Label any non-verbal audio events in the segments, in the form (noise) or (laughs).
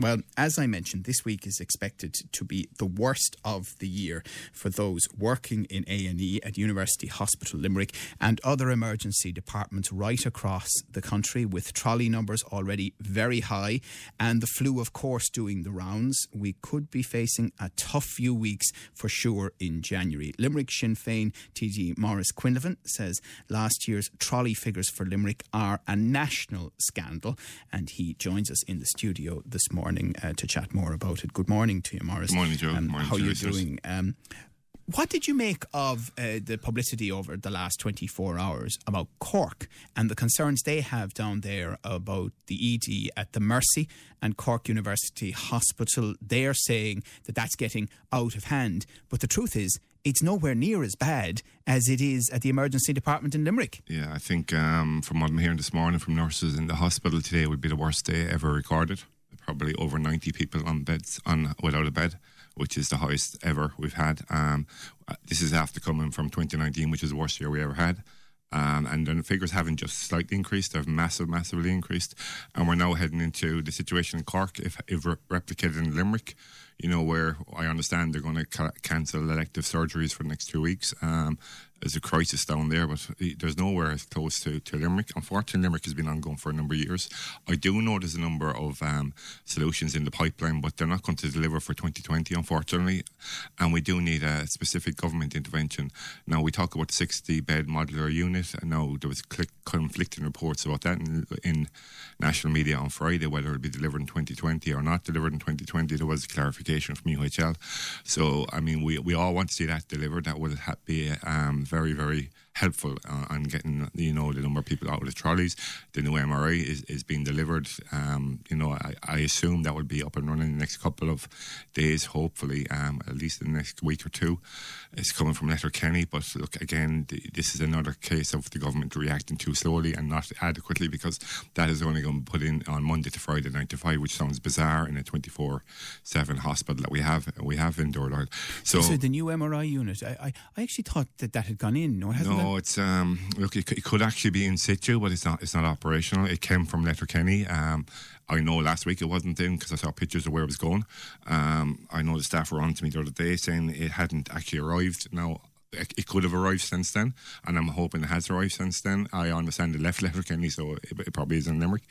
Well, as I mentioned, this week is expected to be the worst of the year for those working in A&E at University Hospital Limerick and other emergency departments right across the country with trolley numbers already very high and the flu of course doing the rounds. We could be facing a tough few weeks for sure in January. Limerick Sinn Féin TD Maurice Quinlivan says last year's trolley figures for Limerick are a national scandal and he joins us in the studio this morning morning uh, to chat more about it. Good morning to you, Maurice. Good morning, Joe. Um, morning how are you listeners. doing? Um, what did you make of uh, the publicity over the last 24 hours about Cork and the concerns they have down there about the ED at the Mercy and Cork University Hospital? They're saying that that's getting out of hand. But the truth is, it's nowhere near as bad as it is at the emergency department in Limerick. Yeah, I think um, from what I'm hearing this morning from nurses in the hospital today would be the worst day ever recorded. Probably over 90 people on beds on without a bed, which is the highest ever we've had. Um, this is after coming from 2019, which is the worst year we ever had. Um, and then the figures haven't just slightly increased; they've massive, massively increased. And we're now heading into the situation in Cork, if, if re- replicated in Limerick, you know, where I understand they're going to ca- cancel elective surgeries for the next two weeks. Um, there's a crisis down there, but there's nowhere as close to, to Limerick. Unfortunately, Limerick has been ongoing for a number of years. I do know there's a number of um, solutions in the pipeline, but they're not going to deliver for 2020, unfortunately. And we do need a specific government intervention. Now, we talk about 60 bed modular unit, and now there was conflicting reports about that in, in national media on Friday, whether it'll be delivered in 2020 or not delivered in 2020. There was clarification from UHL. So, I mean, we, we all want to see that delivered. That ha- be um, very, very helpful uh, on getting you know the number of people out of the trolleys. The new MRI is, is being delivered. Um, you know, I, I assume that will be up and running in the next couple of days, hopefully, um, at least in the next week or two. It's coming from Letterkenny, but look again, th- this is another case of the government reacting too slowly and not adequately because that is only going to be put in on Monday to Friday nine to five, which sounds bizarre in a twenty four seven hospital that we have we have in Dooradoyle. So, so the new MRI unit, I, I, I actually thought that that had gone in. No, it hasn't. no, gone? it's um, look, it, it could actually be in situ, but it's not. It's not operational. It came from Letterkenny. Um, I know last week it wasn't in because I saw pictures of where it was going. Um, I know the staff were on to me the other day saying it hadn't actually arrived. Now it it could have arrived since then, and I'm hoping it has arrived since then. I understand it left Letterkenny, so it, it probably is in Limerick.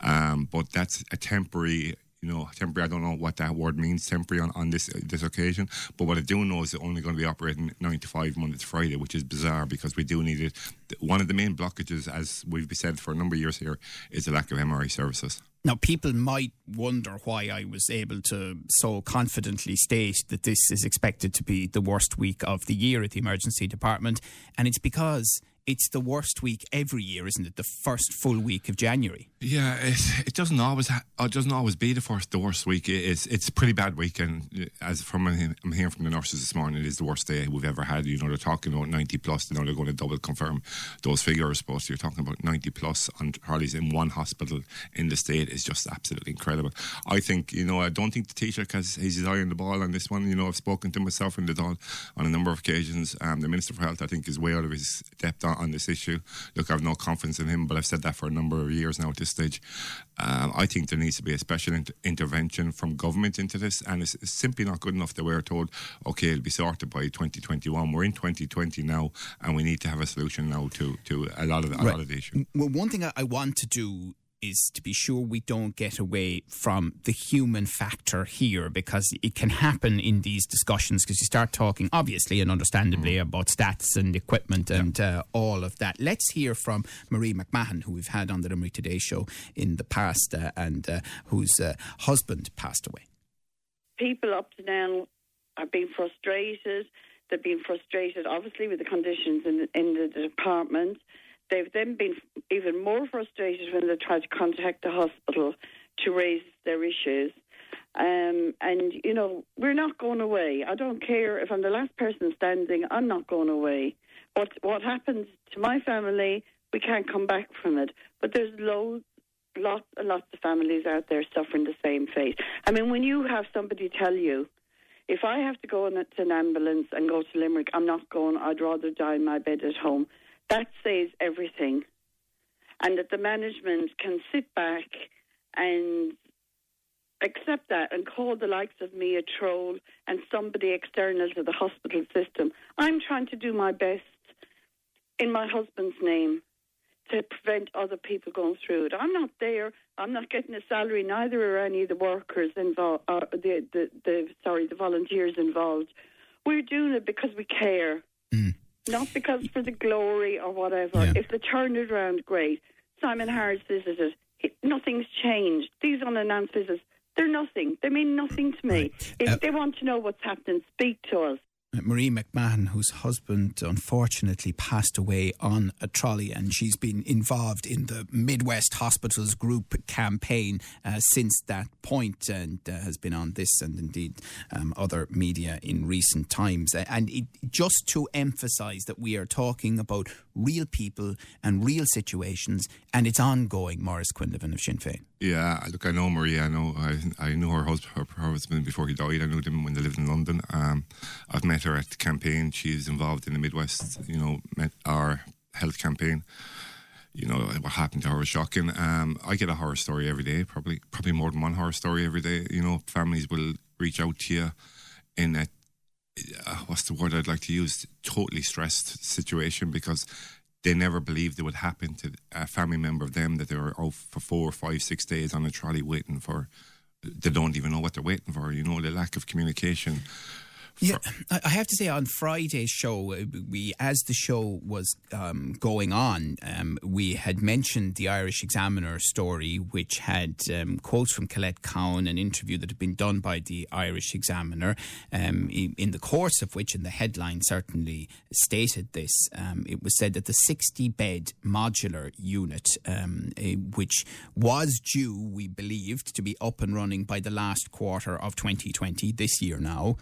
Um, but that's a temporary you know, temporary. I don't know what that word means, temporary on, on this uh, this occasion. But what I do know is it's only going to be operating nine to five Monday to Friday, which is bizarre because we do need it. One of the main blockages, as we've said for a number of years here, is the lack of MRI services. Now, people might wonder why I was able to so confidently state that this is expected to be the worst week of the year at the emergency department. And it's because it's the worst week every year, isn't it? The first full week of January. Yeah, it, it doesn't always ha- it doesn't always be the first the worst week. It- It's it's a pretty bad week, and as from I'm hearing from the nurses this morning, it is the worst day we've ever had. You know, they're talking about 90 plus. You know, they're going to double confirm those figures, but you're talking about 90 plus on trolleys in one hospital in the state is just absolutely incredible. I think you know I don't think the Taoiseach has his eye on the ball on this one. You know, I've spoken to myself in the Dáil on a number of occasions. Um, the Minister for Health, I think, is way out of his depth on, on this issue. Look, I've no confidence in him, but I've said that for a number of years now at this stage. Um, I think there needs to be a special inter- intervention from government into this, and it's, it's simply not good enough that we're told, okay, it'll be sorted by 2021. We're in 2020 now, and we need to have a solution now to, to a lot of a lot of the issue. Well, one thing I- I want to do is to be sure we don't get away from the human factor here because it can happen in these discussions because you start talking obviously and understandably about stats and equipment and uh, all of that. Let's hear from Marie McMahon, who we've had on the Limerick Today show in the past uh, and uh, whose uh, husband passed away. people up to now have been frustrated. They've been frustrated, obviously, with the conditions in, in the department. They've then been even more frustrated when they tried to contact the hospital to raise their issues. Um, and, you know, we're not going away. I don't care if I'm the last person standing, I'm not going away. What, what happens to my family, we can't come back from it. But there's loads lots and lots of families out there suffering the same fate. I mean, when you have somebody tell you, if I have to go in an ambulance and go to Limerick, I'm not going. I'd rather die in my bed at home. That says everything. And that the management can sit back and accept that and call the likes of me a troll and somebody external to the hospital system. I'm trying to do my best in my husband's name to prevent other people going through it. I'm not there. I'm not getting a salary. Neither are any of the workers involved. Or the, the, the sorry, the volunteers involved. We're doing it because we care. Not because for the glory or whatever. Yeah. If they turn it around, great. Simon Harris visited. Nothing's changed. These unannounced visits, they're nothing. They mean nothing to me. Right. If Uh, they want to know what's happening, speak to us. Marie McMahon, whose husband unfortunately passed away on a trolley, and she's been involved in the Midwest Hospitals Group campaign uh, since that point and uh, has been on this and indeed um, other media in recent times. And it, just to emphasise that we are talking about real people and real situations, and it's ongoing, Maurice Quinlivan of Sinn Féin. Yeah, look, I know Maria. I know I, I knew her husband, her, husband before he died. I knew them when they lived in London. Um, I've met her at the campaign. She's involved in the Midwest, you know, met our health campaign. You know what happened to her was shocking. Um, I get a horror story every day, probably probably more than one horror story every day. You know, families will reach out to you in a uh, what's the word I'd like to use? Totally stressed situation because they never believed it would happen to a family member of them that they were out for four, five, six days on a trolley waiting for. They don't even know what they're waiting for. You know, the lack of communication. Yeah, I have to say on Friday's show, uh, we as the show was um, going on, um, we had mentioned the Irish Examiner story, which had um, quotes from Colette Cowan, an interview that had been done by the Irish Examiner, um, in the course of which, and the headline certainly stated this, um, it was said that the 60 bed modular unit, um, eh, which was due, we believed, to be up and running by the last quarter of 2020, this year now.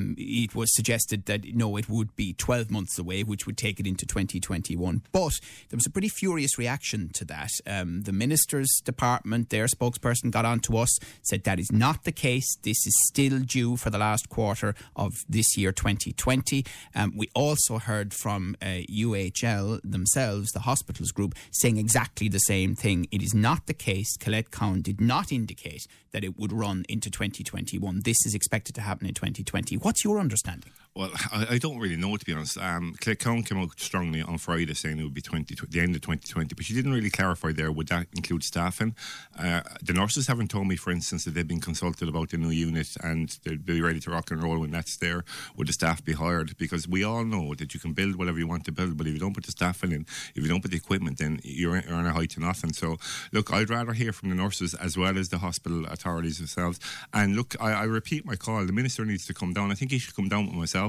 Um, it was suggested that no, it would be 12 months away, which would take it into 2021. But there was a pretty furious reaction to that. Um, the minister's department, their spokesperson, got on to us, said that is not the case. This is still due for the last quarter of this year, 2020. Um, we also heard from uh, UHL themselves, the hospitals group, saying exactly the same thing. It is not the case. Colette Cowan did not indicate that it would run into 2021. This is expected to happen in 2020. What's your understanding? Well, (laughs) I, I don't really know to be honest. Um, Claire Cowan came out strongly on Friday saying it would be 20, the end of 2020, but she didn't really clarify there. Would that include staffing? Uh, the nurses haven't told me, for instance, that they've been consulted about the new unit and they'll be ready to rock and roll when that's there. Would the staff be hired? Because we all know that you can build whatever you want to build, but if you don't put the staffing in, if you don't put the equipment in, you're, you're on a high to nothing. So, look, I'd rather hear from the nurses as well as the hospital authorities themselves. And look, I, I repeat my call. The minister needs to come down. I think he should come down with myself.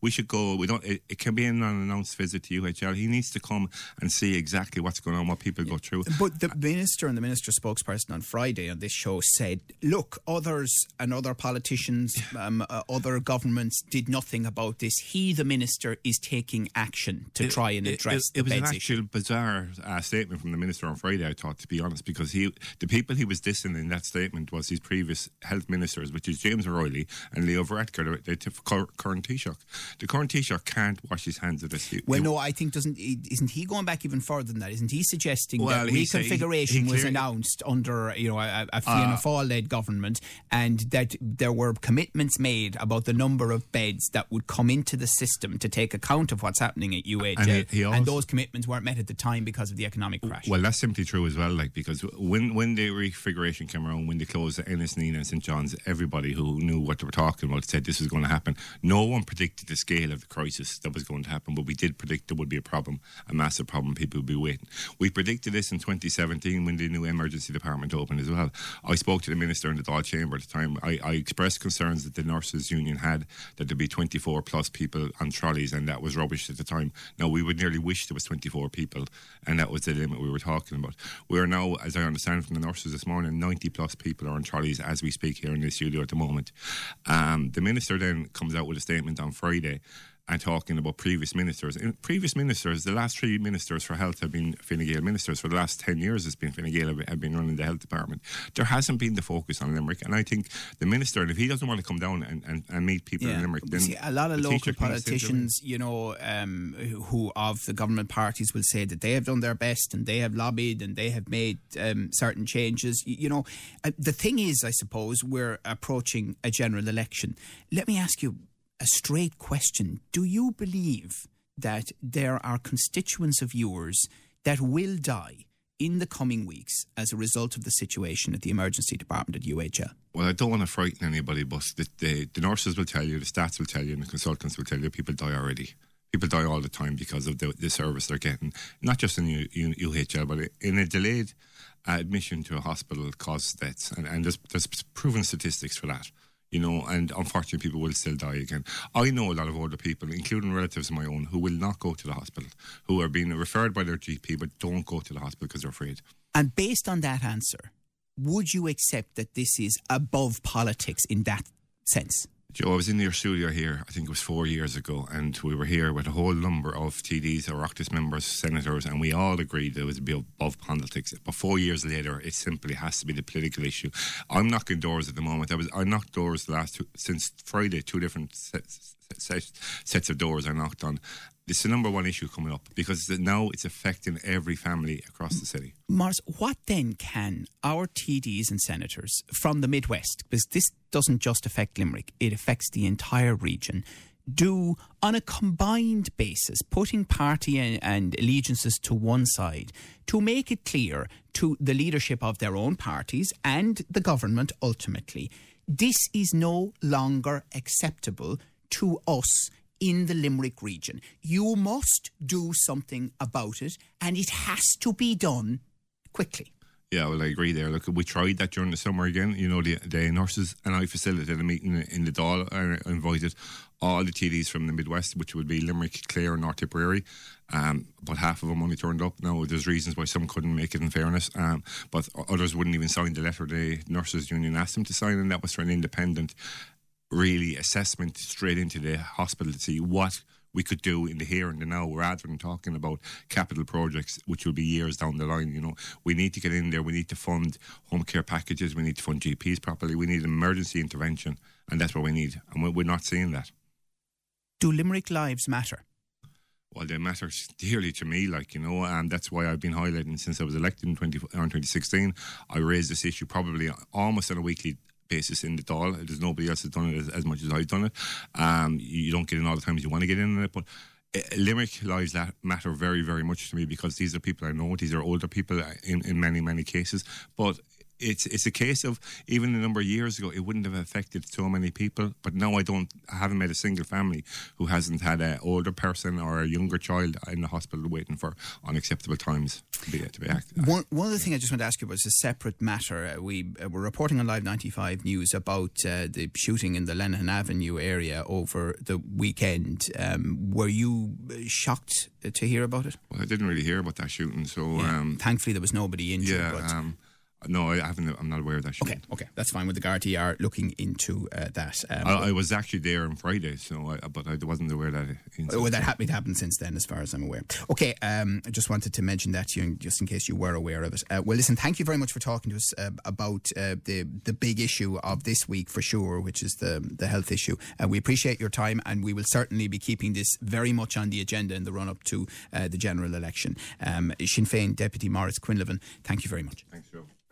We should go. We don't. It, it can be an unannounced visit to UHL. He needs to come and see exactly what's going on, what people go through. But the minister and the minister spokesperson on Friday on this show said, look, others and other politicians, um, uh, other governments did nothing about this. He, the minister, is taking action to try and address it, it, the was an actual issue. bizarre uh, statement from the minister on Friday. I thought, to be honest, because he, the people he was dissing in that statement was his previous health ministers, which is James O'Reilly and Leo Varadkar. They took Cor- current Taoiseach. The current Taoiseach can't wash his hands of this. Well, no, I think doesn't isn't he going back even further than that? Isn't he suggesting Well, that he said- he- reconfiguration he was announced under you know a, a uh, Fianna Fáil led government, and that there were commitments made about the number of beds that would come into the system to take account of what's happening at UHL, And he- also- those commitments weren't met at the time because of the economic crash. Well, that's simply true as well. Like because when when the reconfiguration came around, when they closed the Ennis, Nenagh, and St John's, everybody who knew what they were talking about said this was going to happen. No one predicted the scale of the crisis that was going to happen, but we did predict there would be a problem, a massive problem. People would be waiting. We predicted this in 2017 when the new emergency department opened as well. I spoke to the minister in the Dáil Chamber at the time. I, I expressed concerns that the nurses union had that there'd be 24 plus people on trolleys, and that was rubbish at the time. Now we would nearly wish there was 24 people, and that was the limit we were talking about. We are now, as I understand from the nurses this morning, 90 plus people are on trolleys as we speak here in the studio at the moment. Um, the minister then comes out with a statement on Friday and talking about previous ministers. In previous ministers, the last three ministers for health have been Fine Gael ministers. For the last 10 years, it's been Fine Gael have, have been running the health department. There hasn't been the focus on Limerick. And I think the minister, if he doesn't want to come down and, and, and meet people in Limerick, then See, a lot of local Taoiseach needs to intervene. politicians, you know, um, who of the government parties will say that they have done their best and they have lobbied and they have made um, certain changes. You know, uh, the thing is, I suppose, we're approaching a general election. Let me ask you a straight question. Do you believe that there are constituents of yours that will die in the coming weeks as a result of the situation at the emergency department at UHL? Well, I don't want to frighten anybody, but the, the, the nurses will tell you, the stats will tell you, and the consultants will tell you people die already. People die all the time because of the, the service they're getting, not just in U, U, UHL, but in a delayed admission to a hospital causes deaths. And, and there's, there's proven statistics for that. You know, and unfortunately, people will still die again. I know a lot of older people, including relatives of my own, who will not go to the hospital, who are being referred by their GP, but don't go to the hospital because they're afraid. And based on that answer, would you accept that this is above politics in that sense? Joe, I was in your studio here, I think it was four years ago, and we were here with a whole number of TDs, Oireachtas members, senators, and we all agreed it was be above politics. But four years later, it simply has to be the political issue. I'm knocking doors at the moment. I was I knocked doors last two, since Friday, two different sets, sets, sets of doors I knocked on. It's the number one issue coming up because now it's affecting every family across the city. Mars, what then can our TDs and senators from the Midwest, because this doesn't just affect Limerick, it affects the entire region, do on a combined basis, putting party and, and allegiances to one side, to make it clear to the leadership of their own parties and the government ultimately, this is no longer acceptable to us in the Limerick region. You must do something about it, and it has to be done quickly. Yeah, well, I agree there. Look, we tried that during the summer again. You know, the, the nurses and I facilitated a meeting in the Dáil. I invited all the TDs from the Midwest, which would be Limerick, Clare, and North Tipperary. Um, but half of them only turned up. Now, there's reasons why some couldn't make it, in fairness. Um, but others wouldn't even sign the letter the nurses union asked them to sign, and that was for an independent, really assessment straight into the hospital to see what we could do in the here and the now rather than talking about capital projects which will be years down the line you know we need to get in there we need to fund home care packages we need to fund GPs properly we need emergency intervention and that's what we need and we're not seeing that Do Limerick lives matter? well, they matter dearly to me, like, you know, and that's why I've been highlighting since I was elected in 20, uh, 2016. I raised this issue probably almost on a weekly basis in the Dáil. There's nobody else has done it as, as much as I've done it. Um, you, don't get in all the time as you want to get in it, but uh, Limerick lives that matter very, very much to me because these are people I know. These are older people in, in many, many cases. But it's it's a case of even a number of years ago it wouldn't have affected so many people but now I don't I haven't met a single family who hasn't had an older person or a younger child in the hospital waiting for unacceptable times to be, to be acted. One, one other thing I just want to ask you about is a separate matter. Uh, we uh, were reporting on Live 95 News about uh, the shooting in the Lennon Avenue area over the weekend. Um, were you uh, shocked to hear about it? Well, I didn't really hear about that shooting, so um, Thankfully, there was nobody injured. yeah. but Um, no, I haven't. I'm not aware of that shooting. okay, okay, that's fine. With the Gardaí are looking into uh, that. Um, I, I was actually there on Friday, so I, but I wasn't aware that. Well, that happened, happened since then, as far as I'm aware. Okay, um, I just wanted to mention that to you, just in case you were aware of it. Uh, well, listen, thank you very much for talking to us uh, about uh, the the big issue of this week for sure, which is the the health issue. Uh, we appreciate your time, and we will certainly be keeping this very much on the agenda in the run up to uh, the general election. Um, Sinn Féin Deputy Maurice Quinlivan, thank you very much. Thanks, Joe.